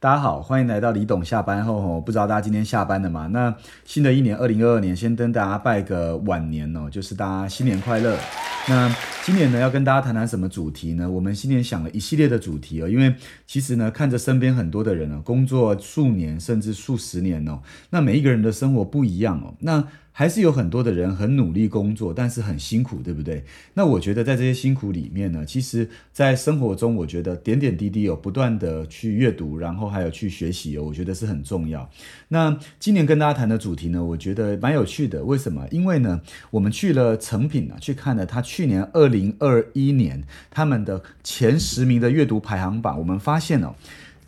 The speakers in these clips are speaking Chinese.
大家好，欢迎来到李董下班后吼，不知道大家今天下班了吗？那新的一年二零二二年，先跟大家拜个晚年哦，就是大家新年快乐。那今年呢，要跟大家谈谈什么主题呢？我们新年想了一系列的主题哦，因为其实呢，看着身边很多的人呢，工作数年甚至数十年哦，那每一个人的生活不一样哦，那。还是有很多的人很努力工作，但是很辛苦，对不对？那我觉得在这些辛苦里面呢，其实，在生活中，我觉得点点滴滴有不断的去阅读，然后还有去学习哦，我觉得是很重要。那今年跟大家谈的主题呢，我觉得蛮有趣的。为什么？因为呢，我们去了成品啊，去看了他去去年二零二一年他们的前十名的阅读排行榜，我们发现哦，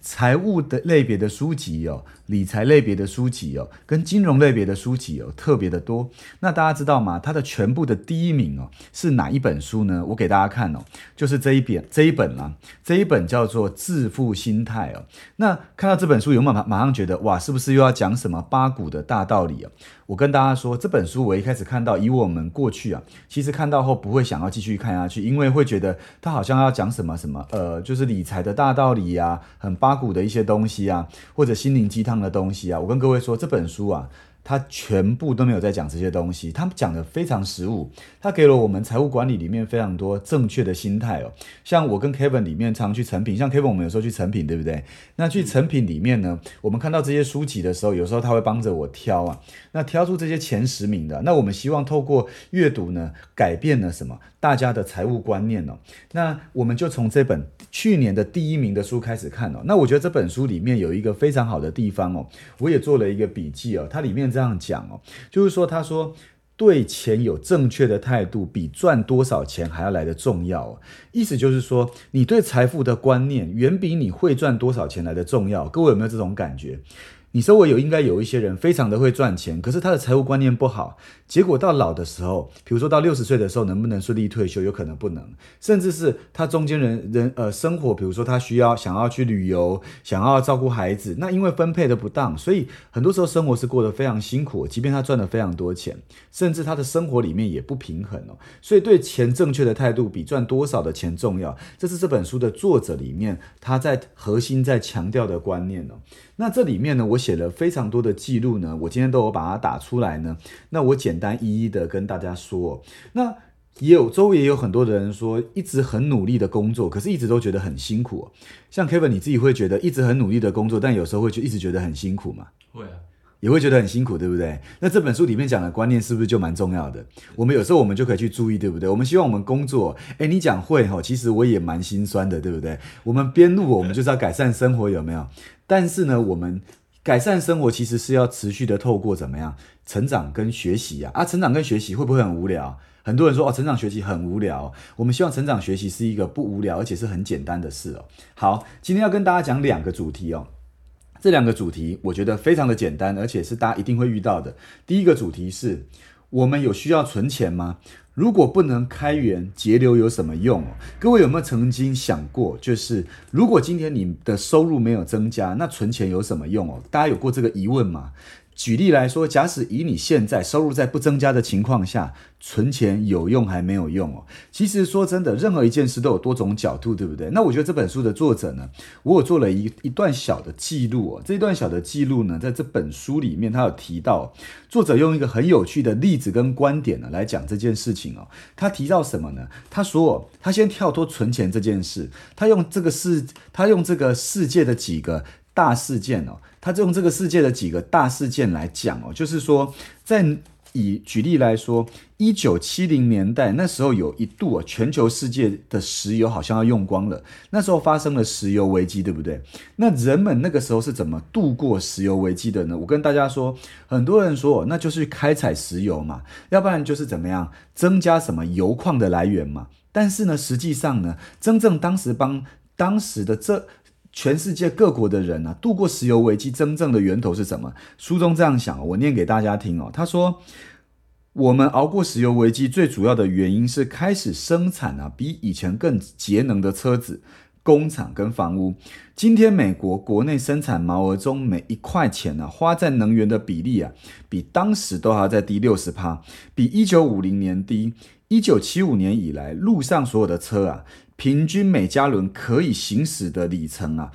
财务的类别的书籍哦。理财类别的书籍哦，跟金融类别的书籍哦，特别的多。那大家知道吗？它的全部的第一名哦，是哪一本书呢？我给大家看哦，就是这一本这一本啦，这一本叫做《致富心态》哦。那看到这本书，有没有马马上觉得哇，是不是又要讲什么八股的大道理啊？我跟大家说，这本书我一开始看到，以我们过去啊，其实看到后不会想要继续看下去，因为会觉得它好像要讲什么什么呃，就是理财的大道理呀，很八股的一些东西啊，或者心灵鸡汤。的东西啊，我跟各位说，这本书啊。他全部都没有在讲这些东西，他们讲的非常实务，他给了我们财务管理里面非常多正确的心态哦。像我跟 Kevin 里面常去成品，像 Kevin 我们有时候去成品，对不对？那去成品里面呢，我们看到这些书籍的时候，有时候他会帮着我挑啊，那挑出这些前十名的。那我们希望透过阅读呢，改变了什么大家的财务观念哦。那我们就从这本去年的第一名的书开始看哦。那我觉得这本书里面有一个非常好的地方哦，我也做了一个笔记哦，它里面。这样讲哦，就是说，他说对钱有正确的态度，比赚多少钱还要来的重要。意思就是说，你对财富的观念远比你会赚多少钱来的重要。各位有没有这种感觉？你周围有应该有一些人非常的会赚钱，可是他的财务观念不好，结果到老的时候，比如说到六十岁的时候，能不能顺利退休？有可能不能，甚至是他中间人人呃生活，比如说他需要想要去旅游，想要照顾孩子，那因为分配的不当，所以很多时候生活是过得非常辛苦。即便他赚了非常多钱，甚至他的生活里面也不平衡哦。所以对钱正确的态度比赚多少的钱重要，这是这本书的作者里面他在核心在强调的观念哦。那这里面呢，我写了非常多的记录呢，我今天都有把它打出来呢。那我简单一一的跟大家说。那也有周围也有很多的人说，一直很努力的工作，可是一直都觉得很辛苦。像 Kevin，你自己会觉得一直很努力的工作，但有时候会就一直觉得很辛苦吗？会啊。也会觉得很辛苦，对不对？那这本书里面讲的观念是不是就蛮重要的？我们有时候我们就可以去注意，对不对？我们希望我们工作，哎，你讲会哈，其实我也蛮心酸的，对不对？我们边录，我们就是要改善生活，有没有？但是呢，我们改善生活其实是要持续的透过怎么样成长跟学习啊？啊，成长跟学习会不会很无聊？很多人说哦，成长学习很无聊。我们希望成长学习是一个不无聊，而且是很简单的事哦。好，今天要跟大家讲两个主题哦。这两个主题我觉得非常的简单，而且是大家一定会遇到的。第一个主题是：我们有需要存钱吗？如果不能开源节流，有什么用？各位有没有曾经想过，就是如果今天你的收入没有增加，那存钱有什么用哦？大家有过这个疑问吗？举例来说，假使以你现在收入在不增加的情况下，存钱有用还没有用哦？其实说真的，任何一件事都有多种角度，对不对？那我觉得这本书的作者呢，我有做了一一段小的记录哦。这一段小的记录呢，在这本书里面，他有提到，作者用一个很有趣的例子跟观点呢来讲这件事情哦。他提到什么呢？他说，他先跳脱存钱这件事，他用这个世，他用这个世界的几个。大事件哦，他就用这个世界的几个大事件来讲哦，就是说，在以举例来说，一九七零年代那时候有一度啊，全球世界的石油好像要用光了，那时候发生了石油危机，对不对？那人们那个时候是怎么度过石油危机的呢？我跟大家说，很多人说那就是开采石油嘛，要不然就是怎么样增加什么油矿的来源嘛。但是呢，实际上呢，真正当时帮当时的这。全世界各国的人呢，度过石油危机真正的源头是什么？书中这样想，我念给大家听哦。他说，我们熬过石油危机最主要的原因是开始生产啊，比以前更节能的车子、工厂跟房屋。今天美国国内生产毛额中每一块钱呢，花在能源的比例啊，比当时都还要再低六十趴，比一九五零年低。一九七五年以来，路上所有的车啊。平均每加仑可以行驶的里程啊，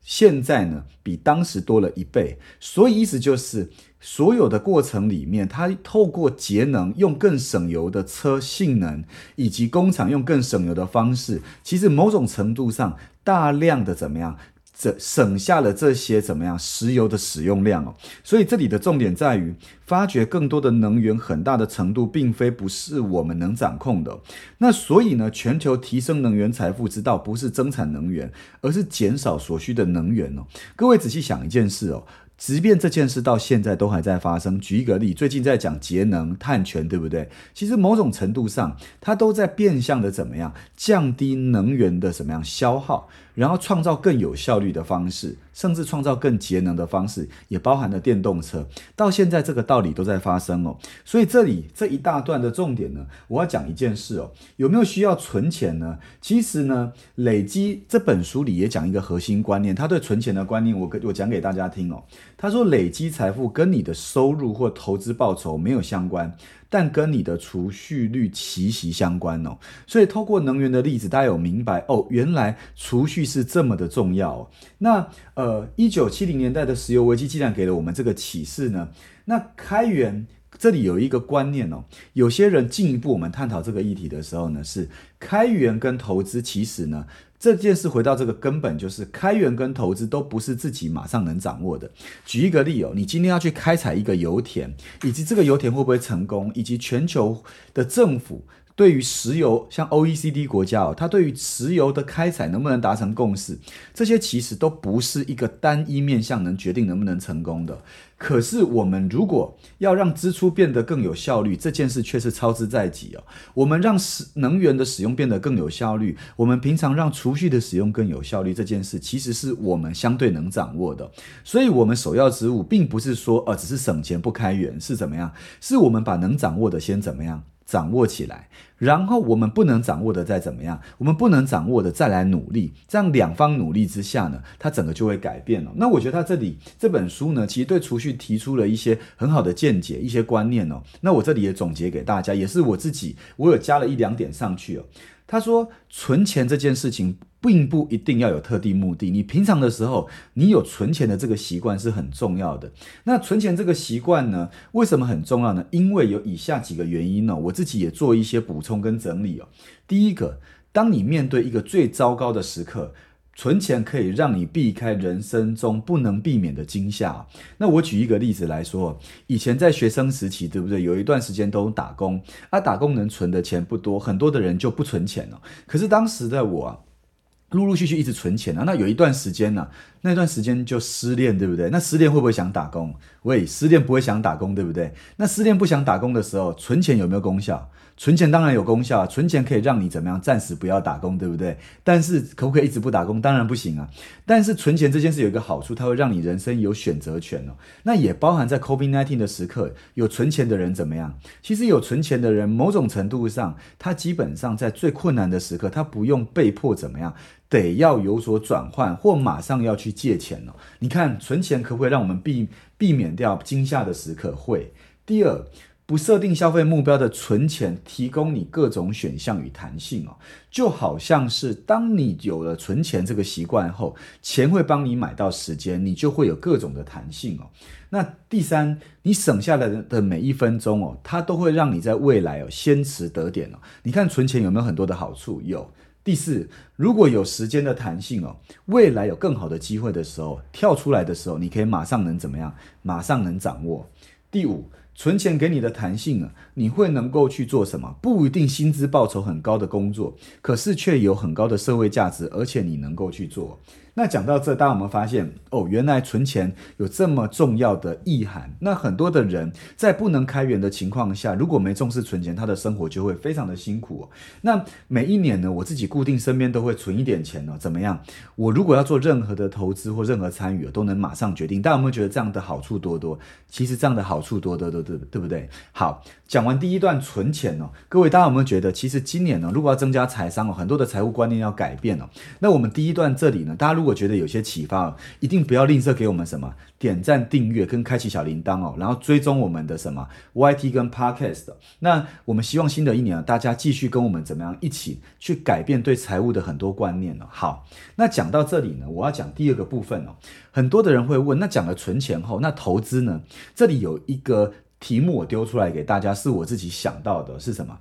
现在呢比当时多了一倍。所以意思就是，所有的过程里面，它透过节能，用更省油的车性能，以及工厂用更省油的方式，其实某种程度上大量的怎么样？这省下了这些怎么样石油的使用量哦，所以这里的重点在于发掘更多的能源，很大的程度并非不是我们能掌控的。那所以呢，全球提升能源财富之道不是增产能源，而是减少所需的能源哦。各位仔细想一件事哦。即便这件事到现在都还在发生，举一个例，最近在讲节能、碳权，对不对？其实某种程度上，它都在变相的怎么样降低能源的什么样消耗，然后创造更有效率的方式。甚至创造更节能的方式，也包含了电动车。到现在这个道理都在发生哦。所以这里这一大段的重点呢，我要讲一件事哦。有没有需要存钱呢？其实呢，累积这本书里也讲一个核心观念，他对存钱的观念，我我讲给大家听哦。他说，累积财富跟你的收入或投资报酬没有相关。但跟你的储蓄率息息相关哦，所以透过能源的例子，大家有明白哦，原来储蓄是这么的重要。那呃，一九七零年代的石油危机既然给了我们这个启示呢，那开源这里有一个观念哦，有些人进一步我们探讨这个议题的时候呢，是开源跟投资其实呢。这件事回到这个根本，就是开源跟投资都不是自己马上能掌握的。举一个例哦，你今天要去开采一个油田，以及这个油田会不会成功，以及全球的政府。对于石油，像 OECD 国家哦，它对于石油的开采能不能达成共识，这些其实都不是一个单一面向能决定能不能成功的。可是我们如果要让支出变得更有效率，这件事却是操之在即哦。我们让使能源的使用变得更有效率，我们平常让储蓄的使用更有效率，这件事其实是我们相对能掌握的。所以，我们首要职务并不是说，呃，只是省钱不开源是怎么样，是我们把能掌握的先怎么样。掌握起来，然后我们不能掌握的再怎么样，我们不能掌握的再来努力，这样两方努力之下呢，它整个就会改变了。那我觉得他这里这本书呢，其实对储蓄提出了一些很好的见解、一些观念哦。那我这里也总结给大家，也是我自己，我有加了一两点上去哦。他说，存钱这件事情。并不一定要有特定目的。你平常的时候，你有存钱的这个习惯是很重要的。那存钱这个习惯呢，为什么很重要呢？因为有以下几个原因呢。我自己也做一些补充跟整理哦。第一个，当你面对一个最糟糕的时刻，存钱可以让你避开人生中不能避免的惊吓。那我举一个例子来说，以前在学生时期，对不对？有一段时间都打工，啊，打工能存的钱不多，很多的人就不存钱了。可是当时的我。陆陆续续一直存钱啊，那有一段时间呢，那段时间就失恋，对不对？那失恋会不会想打工？喂，失恋不会想打工，对不对？那失恋不想打工的时候，存钱有没有功效？存钱当然有功效啊，存钱可以让你怎么样？暂时不要打工，对不对？但是可不可以一直不打工？当然不行啊。但是存钱这件事有一个好处，它会让你人生有选择权哦。那也包含在 COVID-19 的时刻，有存钱的人怎么样？其实有存钱的人，某种程度上，他基本上在最困难的时刻，他不用被迫怎么样，得要有所转换，或马上要去借钱哦。你看，存钱可不可以让我们避避免掉惊吓的时刻？会。第二。不设定消费目标的存钱，提供你各种选项与弹性哦，就好像是当你有了存钱这个习惯后，钱会帮你买到时间，你就会有各种的弹性哦。那第三，你省下来的每一分钟哦，它都会让你在未来哦先持得点哦。你看存钱有没有很多的好处？有。第四，如果有时间的弹性哦，未来有更好的机会的时候，跳出来的时候，你可以马上能怎么样？马上能掌握。第五。存钱给你的弹性啊，你会能够去做什么？不一定薪资报酬很高的工作，可是却有很高的社会价值，而且你能够去做。那讲到这，大家有没有发现哦？原来存钱有这么重要的意涵。那很多的人在不能开源的情况下，如果没重视存钱，他的生活就会非常的辛苦。那每一年呢，我自己固定身边都会存一点钱呢。怎么样？我如果要做任何的投资或任何参与，都能马上决定。大家有没有觉得这样的好处多多？其实这样的好处多多多多，对不对？好，讲完第一段存钱哦，各位大家有没有觉得，其实今年呢，如果要增加财商哦，很多的财务观念要改变哦。那我们第一段这里呢，大家如果觉得有些启发，一定不要吝啬给我们什么点赞、订阅跟开启小铃铛哦，然后追踪我们的什么 YT 跟 Podcast。那我们希望新的一年大家继续跟我们怎么样一起去改变对财务的很多观念哦。好，那讲到这里呢，我要讲第二个部分哦。很多的人会问，那讲了存钱后，那投资呢？这里有一个。题目我丢出来给大家，是我自己想到的，是什么？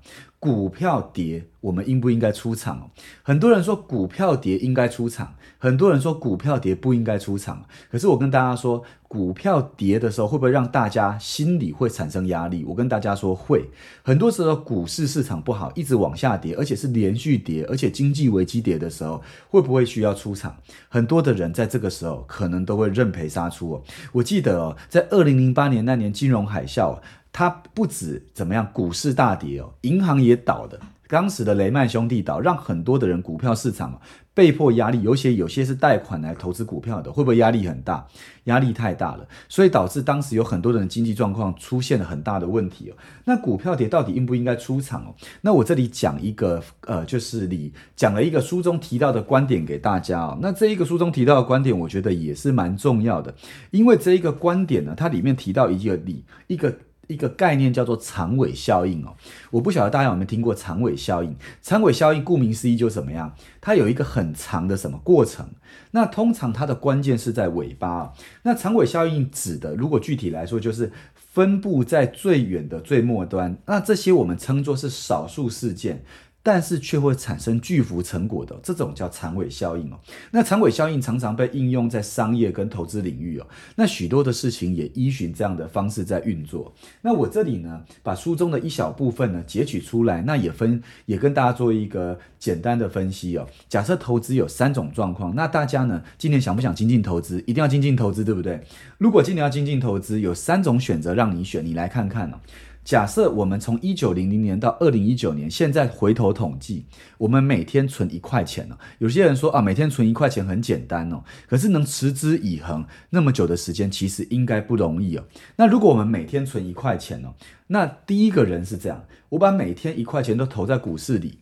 股票跌，我们应不应该出场？很多人说股票跌应该出场，很多人说股票跌不应该出场。可是我跟大家说，股票跌的时候会不会让大家心里会产生压力？我跟大家说会。很多时候股市市场不好，一直往下跌，而且是连续跌，而且经济危机跌的时候，会不会需要出场？很多的人在这个时候可能都会认赔杀出。我记得哦，在二零零八年那年金融海啸。它不止怎么样，股市大跌哦，银行也倒的。当时的雷曼兄弟倒，让很多的人股票市场被迫压力，尤其有些是贷款来投资股票的，会不会压力很大？压力太大了，所以导致当时有很多人的经济状况出现了很大的问题哦。那股票跌到底应不应该出场哦？那我这里讲一个呃，就是你讲了一个书中提到的观点给大家哦。那这一个书中提到的观点，我觉得也是蛮重要的，因为这一个观点呢，它里面提到一个理一个。一个概念叫做长尾效应哦，我不晓得大家有没有听过长尾效应。长尾效应顾名思义就怎么样？它有一个很长的什么过程？那通常它的关键是在尾巴。那长尾效应指的，如果具体来说，就是分布在最远的最末端。那这些我们称作是少数事件。但是却会产生巨幅成果的，这种叫长尾效应哦。那长尾效应常常被应用在商业跟投资领域哦。那许多的事情也依循这样的方式在运作。那我这里呢，把书中的一小部分呢截取出来，那也分也跟大家做一个简单的分析哦。假设投资有三种状况，那大家呢今年想不想精进投资？一定要精进投资，对不对？如果今年要精进投资，有三种选择让你选，你来看看哦。假设我们从一九零零年到二零一九年，现在回头统计，我们每天存一块钱呢？有些人说啊，每天存一块钱很简单哦，可是能持之以恒那么久的时间，其实应该不容易哦。那如果我们每天存一块钱哦，那第一个人是这样，我把每天一块钱都投在股市里，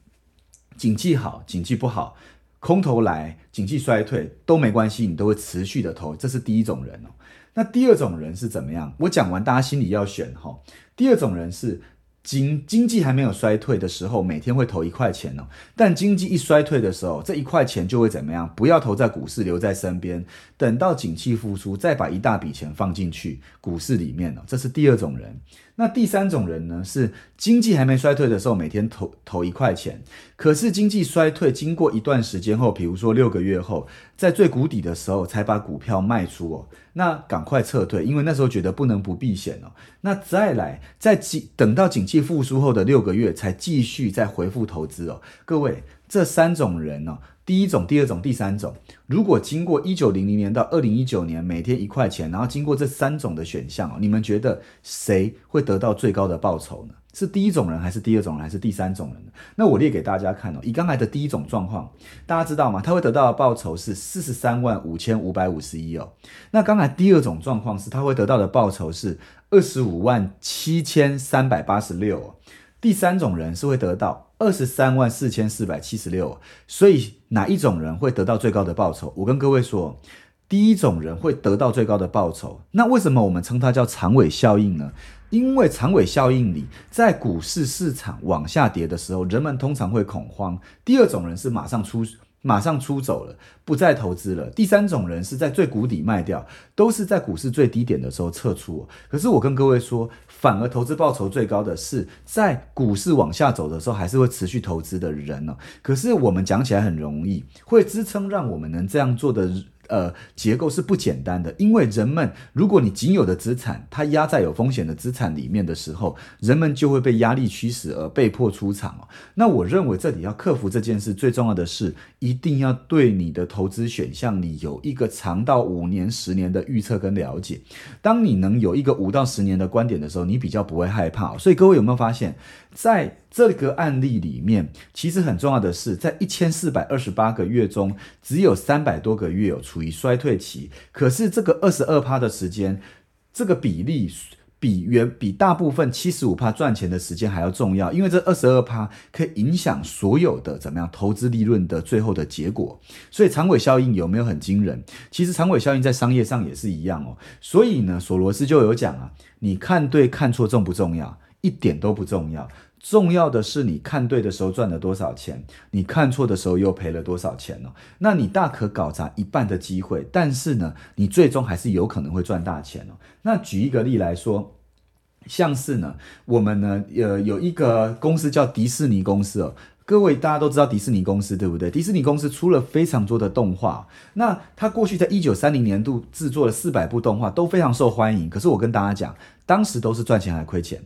景气好，景气不好，空头来，景气衰退都没关系，你都会持续的投，这是第一种人哦。那第二种人是怎么样？我讲完，大家心里要选哈。第二种人是经经济还没有衰退的时候，每天会投一块钱哦。但经济一衰退的时候，这一块钱就会怎么样？不要投在股市，留在身边，等到景气复苏，再把一大笔钱放进去股市里面哦。这是第二种人。那第三种人呢？是经济还没衰退的时候，每天投投一块钱。可是经济衰退经过一段时间后，比如说六个月后，在最谷底的时候才把股票卖出哦。那赶快撤退，因为那时候觉得不能不避险哦。那再来，在景等到景气复苏后的六个月才继续再回复投资哦。各位，这三种人呢？第一种、第二种、第三种，如果经过一九零零年到二零一九年每天一块钱，然后经过这三种的选项哦，你们觉得谁会得到最高的报酬呢？是第一种人，还是第二种人，还是第三种人？那我列给大家看哦。以刚才的第一种状况，大家知道吗？他会得到的报酬是四十三万五千五百五十一哦。那刚才第二种状况是他会得到的报酬是二十五万七千三百八十六哦。第三种人是会得到。二十三万四千四百七十六，所以哪一种人会得到最高的报酬？我跟各位说，第一种人会得到最高的报酬。那为什么我们称它叫长尾效应呢？因为长尾效应里，在股市市场往下跌的时候，人们通常会恐慌。第二种人是马上出。马上出走了，不再投资了。第三种人是在最谷底卖掉，都是在股市最低点的时候撤出。可是我跟各位说，反而投资报酬最高的是在股市往下走的时候，还是会持续投资的人呢。可是我们讲起来很容易，会支撑让我们能这样做的。呃，结构是不简单的，因为人们，如果你仅有的资产它压在有风险的资产里面的时候，人们就会被压力驱使而被迫出场哦。那我认为这里要克服这件事，最重要的是一定要对你的投资选项里有一个长到五年、十年的预测跟了解。当你能有一个五到十年的观点的时候，你比较不会害怕。所以各位有没有发现，在这个案例里面，其实很重要的是，在一千四百二十八个月中，只有三百多个月有处于衰退期。可是这个二十二趴的时间，这个比例比原比大部分七十五趴赚钱的时间还要重要，因为这二十二趴可以影响所有的怎么样投资利润的最后的结果。所以长尾效应有没有很惊人？其实长尾效应在商业上也是一样哦。所以呢，索罗斯就有讲啊，你看对看错重不重要？一点都不重要。重要的是你看对的时候赚了多少钱，你看错的时候又赔了多少钱哦。那你大可搞砸一半的机会，但是呢，你最终还是有可能会赚大钱哦。那举一个例来说，像是呢，我们呢，呃，有一个公司叫迪士尼公司哦。各位大家都知道迪士尼公司对不对？迪士尼公司出了非常多的动画，那它过去在一九三零年度制作了四百部动画，都非常受欢迎。可是我跟大家讲，当时都是赚钱还亏钱。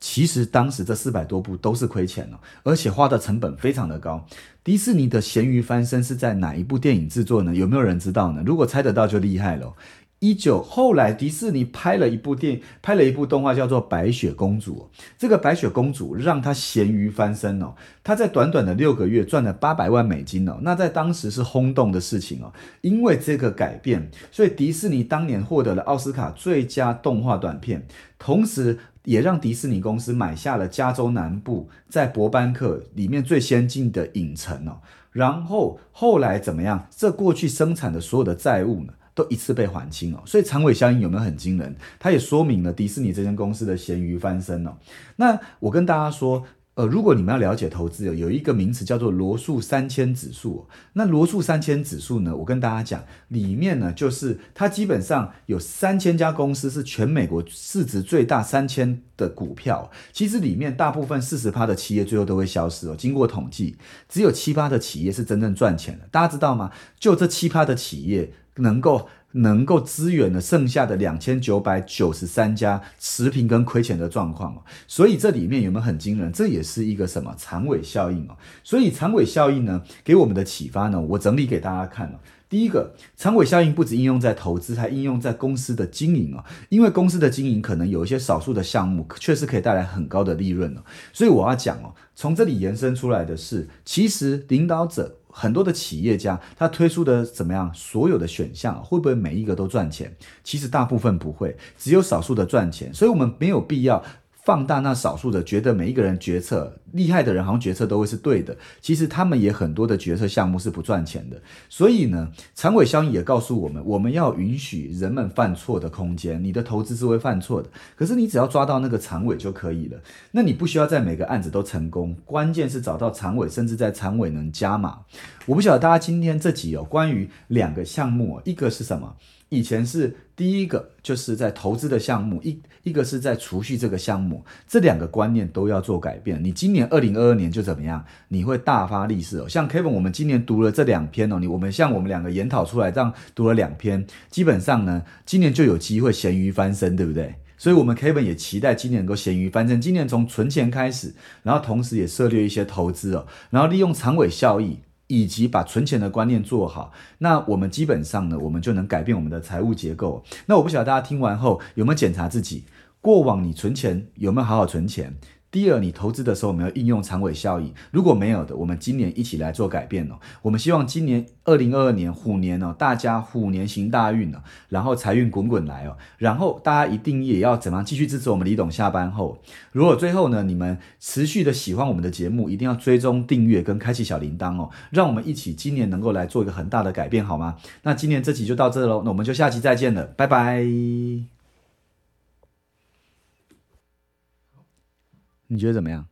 其实当时这四百多部都是亏钱了，而且花的成本非常的高。迪士尼的咸鱼翻身是在哪一部电影制作呢？有没有人知道呢？如果猜得到就厉害了。一九后来迪士尼拍了一部电影，拍了一部动画叫做《白雪公主》。这个白雪公主让她咸鱼翻身哦，她在短短的六个月赚了八百万美金哦，那在当时是轰动的事情哦。因为这个改变，所以迪士尼当年获得了奥斯卡最佳动画短片，同时也让迪士尼公司买下了加州南部在伯班克里面最先进的影城哦。然后后来怎么样？这过去生产的所有的债务呢？都一次被还清哦，所以长尾效应有没有很惊人？它也说明了迪士尼这间公司的咸鱼翻身哦。那我跟大家说，呃，如果你们要了解投资，有一个名词叫做罗素三千指数。那罗素三千指数呢，我跟大家讲，里面呢就是它基本上有三千家公司是全美国市值最大三千的股票。其实里面大部分四十趴的企业最后都会消失哦。经过统计，只有七趴的企业是真正赚钱的。大家知道吗？就这七趴的企业。能够能够支援了剩下的两千九百九十三家持平跟亏钱的状况，所以这里面有没有很惊人？这也是一个什么长尾效应哦？所以长尾效应呢，给我们的启发呢，我整理给大家看了。第一个，长尾效应不止应用在投资，还应用在公司的经营哦。因为公司的经营可能有一些少数的项目，确实可以带来很高的利润哦。所以我要讲哦，从这里延伸出来的是，其实领导者。很多的企业家，他推出的怎么样？所有的选项会不会每一个都赚钱？其实大部分不会，只有少数的赚钱。所以，我们没有必要。放大那少数的觉得每一个人决策厉害的人，好像决策都会是对的。其实他们也很多的决策项目是不赚钱的。所以呢，长尾效应也告诉我们，我们要允许人们犯错的空间。你的投资是会犯错的，可是你只要抓到那个长尾就可以了。那你不需要在每个案子都成功，关键是找到长尾，甚至在长尾能加码。我不晓得大家今天这集有关于两个项目，一个是什么？以前是第一个，就是在投资的项目，一一个是在储蓄这个项目，这两个观念都要做改变。你今年二零二二年就怎么样？你会大发利市哦。像 Kevin，我们今年读了这两篇哦，你我们像我们两个研讨出来这样读了两篇，基本上呢，今年就有机会咸鱼翻身，对不对？所以，我们 Kevin 也期待今年能够咸鱼翻身。今年从存钱开始，然后同时也涉猎一些投资哦，然后利用长尾效益。以及把存钱的观念做好，那我们基本上呢，我们就能改变我们的财务结构。那我不晓得大家听完后有没有检查自己，过往你存钱有没有好好存钱？第二，你投资的时候有没有应用长尾效应？如果没有的，我们今年一起来做改变哦。我们希望今年二零二二年虎年哦，大家虎年行大运哦，然后财运滚滚来哦。然后大家一定也要怎么样继续支持我们李董下班后。如果最后呢，你们持续的喜欢我们的节目，一定要追踪订阅跟开启小铃铛哦，让我们一起今年能够来做一个很大的改变，好吗？那今年这集就到这喽，那我们就下期再见了，拜拜。你觉得怎么样？